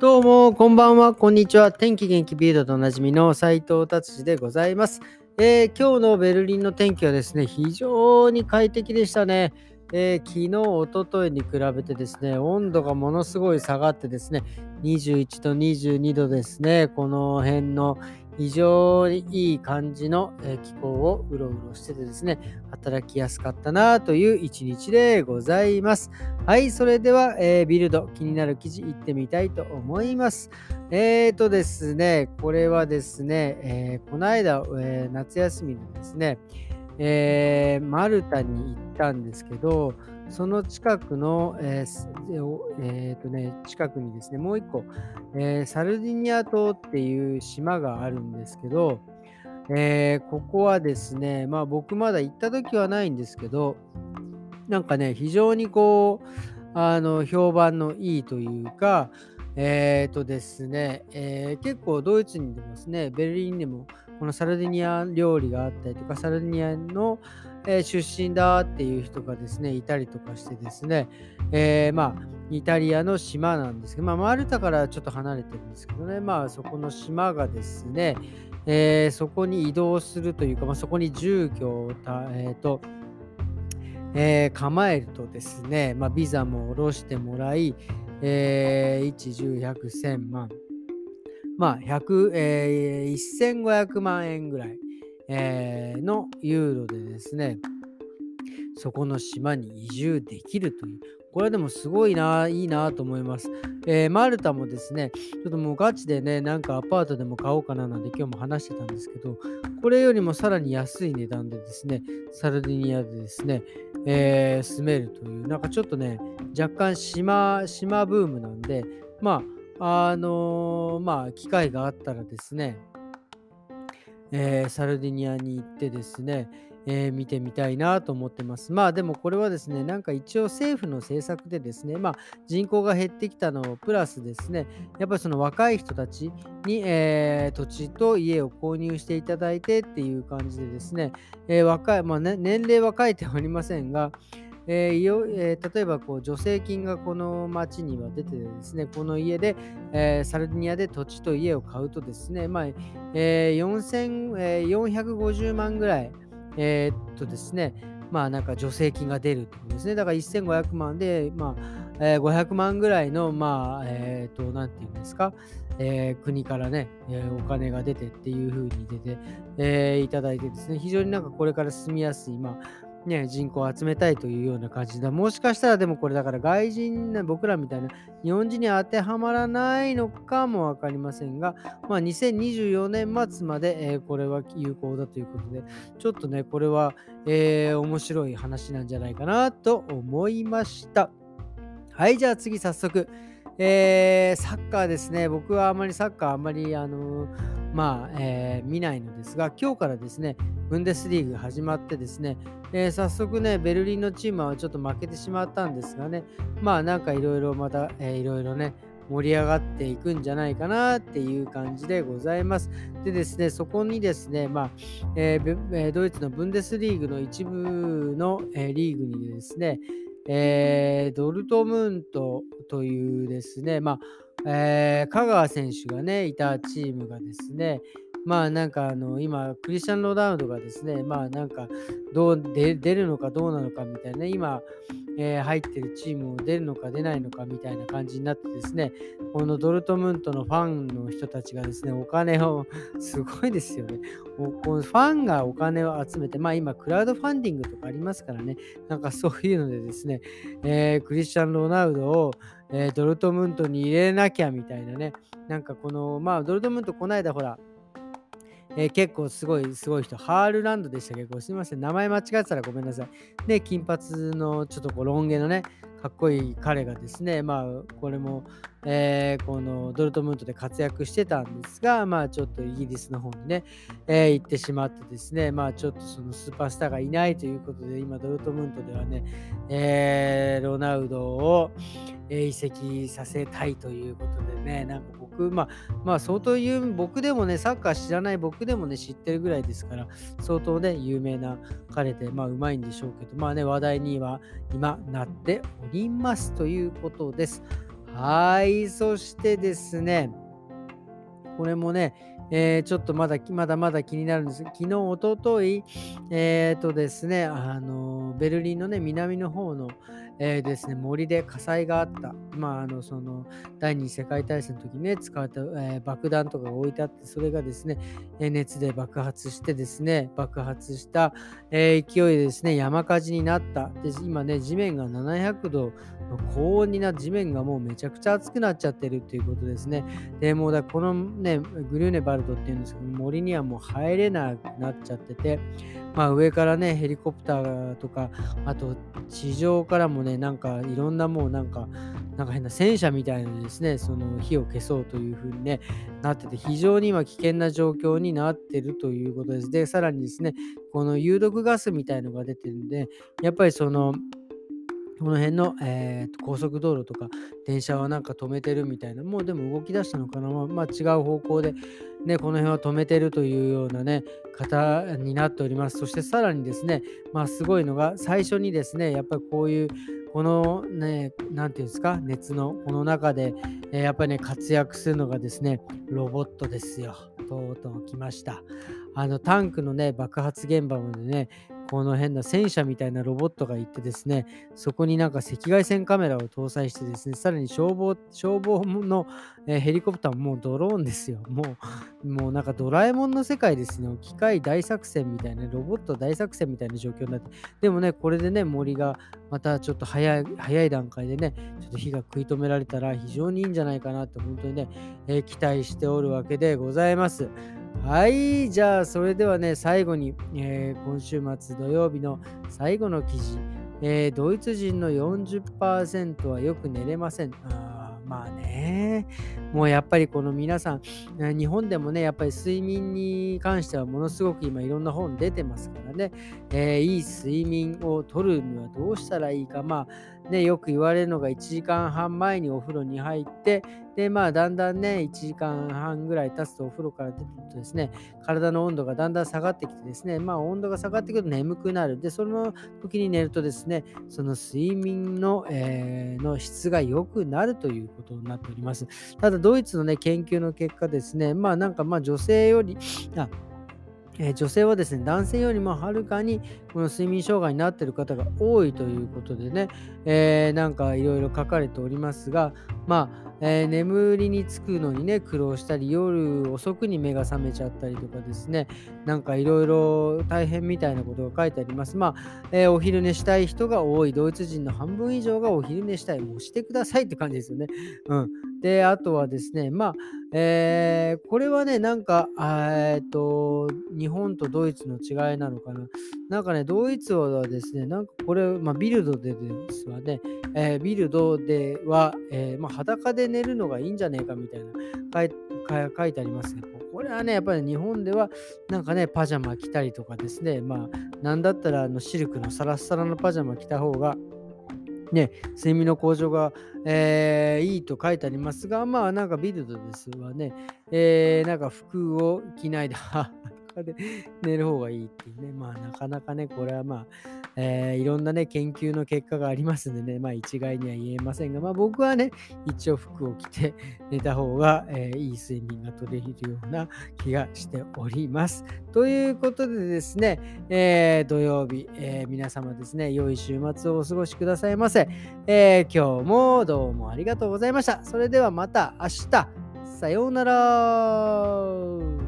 どうも、こんばんは、こんにちは。天気元気ビルドとおなじみの斉藤達治でございます、えー、今日のベルリンの天気はですね、非常に快適でしたね。えー、昨日、おとといに比べてですね、温度がものすごい下がってですね、21度、22度ですね、この辺の非常にいい感じの、気候をうろうろしててですね、働きやすかったなという一日でございます。はい、それでは、えー、ビルド、気になる記事いってみたいと思います。えーとですね、これはですね、えー、この間、えー、夏休みのですね、えー、マルタに行ったんですけど、その近くの、えーえーとね、近くにですね、もう一個、えー、サルディニア島っていう島があるんですけど、えー、ここはですね、まあ僕まだ行った時はないんですけど、なんかね、非常にこう、あの評判のいいというか、えっ、ー、とですね、えー、結構ドイツにでもですね、ベルリンでもこのサルディニア料理があったりとか、サルディニアの、え出身だっていう人がですね、いたりとかしてですね、えー、まあ、イタリアの島なんですけど、まあ、マルタからちょっと離れてるんですけどね、まあ、そこの島がですね、えー、そこに移動するというか、まあ、そこに住居をた、えーとえー、構えるとですね、まあ、ビザも下ろしてもらい、えー、1、10、100、1000万、まあ、100、えー、1500万円ぐらい。えー、のユーロでですね、そこの島に移住できるという。これでもすごいな、いいなと思います。えー、マルタもですね、ちょっともうガチでね、なんかアパートでも買おうかななんて今日も話してたんですけど、これよりもさらに安い値段でですね、サルディニアでですね、えー、住めるという、なんかちょっとね、若干島、島ブームなんで、まあ、あのー、まあ、機会があったらですね、え、サルディニアに行ってですね、えー、見てみたいなと思ってます。まあでもこれはですね、なんか一応政府の政策でですね、まあ人口が減ってきたのをプラスですね、やっぱりその若い人たちに、えー、土地と家を購入していただいてっていう感じでですね、えー、若い、まあね、年齢は書いてはありませんが、えーえー、例えばこう助成金がこの町には出てですね、この家で、えー、サルディニアで土地と家を買うとですね、まあえー、4 450万ぐらい、えー、っとですね、まあなんか助成金が出るってことですね。だから1500万で、まあ、えー、500万ぐらいの、まあ、えっ、ー、と、なんていうんですか、えー、国からね、えー、お金が出てっていうふうに出て、えー、いただいてですね、非常になんかこれから住みやすい、まあ、ね、人口を集めたいというような感じだ。もしかしたらでもこれだから外人、僕らみたいな日本人に当てはまらないのかも分かりませんが、まあ、2024年末まで、えー、これは有効だということで、ちょっとね、これは、えー、面白い話なんじゃないかなと思いました。はい、じゃあ次早速、えー、サッカーですね。僕はあまりサッカーあんまり、あのーまあ、えー、見ないのですが、今日からですね、ブンデスリーグ始まってですね、えー、早速ね、ベルリンのチームはちょっと負けてしまったんですがね、まあなんかいろいろまた、えー、いろいろね、盛り上がっていくんじゃないかなっていう感じでございます。でですね、そこにですね、まあえー、ドイツのブンデスリーグの一部の、えー、リーグにですね、えー、ドルトムントというですね、まあえー、香川選手がね、いたチームがですね、まあなんかあの今、クリスチャン・ロダウドがですね、まあなんかどう出るのかどうなのかみたいな、今、えー、入ってるチームを出るのか出ないのかみたいな感じになってですね、このドルトムントのファンの人たちがですね、お金を、すごいですよね。このファンがお金を集めて、まあ今、クラウドファンディングとかありますからね、なんかそういうのでですね、えー、クリスチャン・ロナウドを、えー、ドルトムントに入れなきゃみたいなね、なんかこの、まあドルトムントこの間ほら、えー、結構すごい、すごい人、ハールランドでしたけ？ど、すみません、名前間違ってたらごめんなさい。で、金髪のちょっとこうロン毛のね、かっこいい彼がですね、まあ、これも、えー、このドルトムントで活躍してたんですが、まあ、ちょっとイギリスの方にね、えー、行ってしまってですね、まあ、ちょっとそのスーパースターがいないということで、今、ドルトムントではね、えー、ロナウドを、え移籍させたいということでね、なんか僕、まあ、まあ、相当言う、僕でもね、サッカー知らない僕でもね、知ってるぐらいですから、相当ね、有名な彼で、まあ、うまいんでしょうけど、まあね、話題には今なっております。りますということです。はい、そしてですね、これもね、えー、ちょっとまだまだまだ気になるんです昨日、おととい、えっ、ー、とですね、あのベルリンのね、南の方の、えー、ですね、森で火災があった。まあ、あの、その、第二次世界大戦の時にね、使われた、えー、爆弾とかが置いてあって、それがですね、熱で爆発してですね、爆発した、え勢いでですね、山火事になった。で、今ね、地面が700度の高温になって、地面がもうめちゃくちゃ熱くなっちゃってるっていうことですね。で、もうだ、このね、グリューネバルドっていうんですけど、森にはもう入れなくなっちゃってて、まあ、上からね、ヘリコプターとか、あと地上からもね、なんかいろんなもうなんか、なんか変な戦車みたいなですね、その火を消そうというふうに、ね、なってて、非常に今危険な状況になってるということです。で、さらにですね、この有毒ガスみたいのが出てるんで、やっぱりその、この辺の、えー、高速道路とか電車はなんか止めてるみたいな、もうでも動き出したのかな、まあ、まあ、違う方向で、ね、この辺は止めてるというようなね、方になっております。そしてさらにですね、まあすごいのが、最初にですね、やっぱりこういう、このね、なんていうんですか、熱のこの中で、えー、やっぱりね、活躍するのがですね、ロボットですよ。とうとう来ました。あのタンクのね、爆発現場までね、この変な戦車みたいなロボットが行ってですね、そこになんか赤外線カメラを搭載してですね、さらに消防消防の、えー、ヘリコプターももうドローンですよ。もう、もうなんかドラえもんの世界ですね。機械大作戦みたいな、ロボット大作戦みたいな状況になって、でもね、これでね、森がまたちょっと早い早い段階でね、ちょっと火が食い止められたら非常にいいんじゃないかなって本当にね、えー、期待しておるわけでございます。はい、じゃあそれではね、最後に、えー、今週末土曜日の最後の記事、えー、ドイツ人の40%はよく寝れません。あまあね、もうやっぱりこの皆さん、日本でもね、やっぱり睡眠に関してはものすごく今いろんな本出てますからね、えー、いい睡眠をとるにはどうしたらいいか、まあね、よく言われるのが1時間半前にお風呂に入って、で、まあ、だんだんね、1時間半ぐらい経つとお風呂から出てるとですね、体の温度がだんだん下がってきてですね、まあ、温度が下がってくると眠くなる。で、その時に寝るとですね、その睡眠の,、えー、の質が良くなるということになっております。ただ、ドイツのね、研究の結果ですね、まあ、なんか、まあ、女性より、あえ女性はですね、男性よりもはるかにこの睡眠障害になっている方が多いということでね、えー、なんかいろいろ書かれておりますが、まあ、えー、眠りにつくのにね、苦労したり、夜遅くに目が覚めちゃったりとかですね、なんかいろいろ大変みたいなことが書いてあります。まあ、えー、お昼寝したい人が多い、ドイツ人の半分以上がお昼寝したい、もうしてくださいって感じですよね。うん。で、あとはですね、まあ、えー、これはね、なんか、えっと、日本とドイツの違いなのかな。なんかね、ドイツはですね、なんかこれ、まあ、ビルドでですわね、え、ビルドでは、え、まあ、裸で寝るのがいいんじゃねえかみたいな書いてありますけど、これはね、やっぱり日本ではなんかね、パジャマ着たりとかですね、まあ、なんだったらあのシルクのサラッサラのパジャマ着た方が、ね、睡眠の向上が、えー、いいと書いてありますが、まあなんかビルドですわね、えー、なんか服を着ないで、で寝る方がいいっていうね、まあなかなかね、これはまあ、えー、いろんなね、研究の結果がありますんでね、まあ一概には言えませんが、まあ僕はね、一応服を着て寝た方が、えー、いい睡眠が取れるような気がしております。ということでですね、えー、土曜日、え皆様ですね、良い週末をお過ごしくださいませ。え今日もどうもありがとうございました。それではまた明日、さようなら。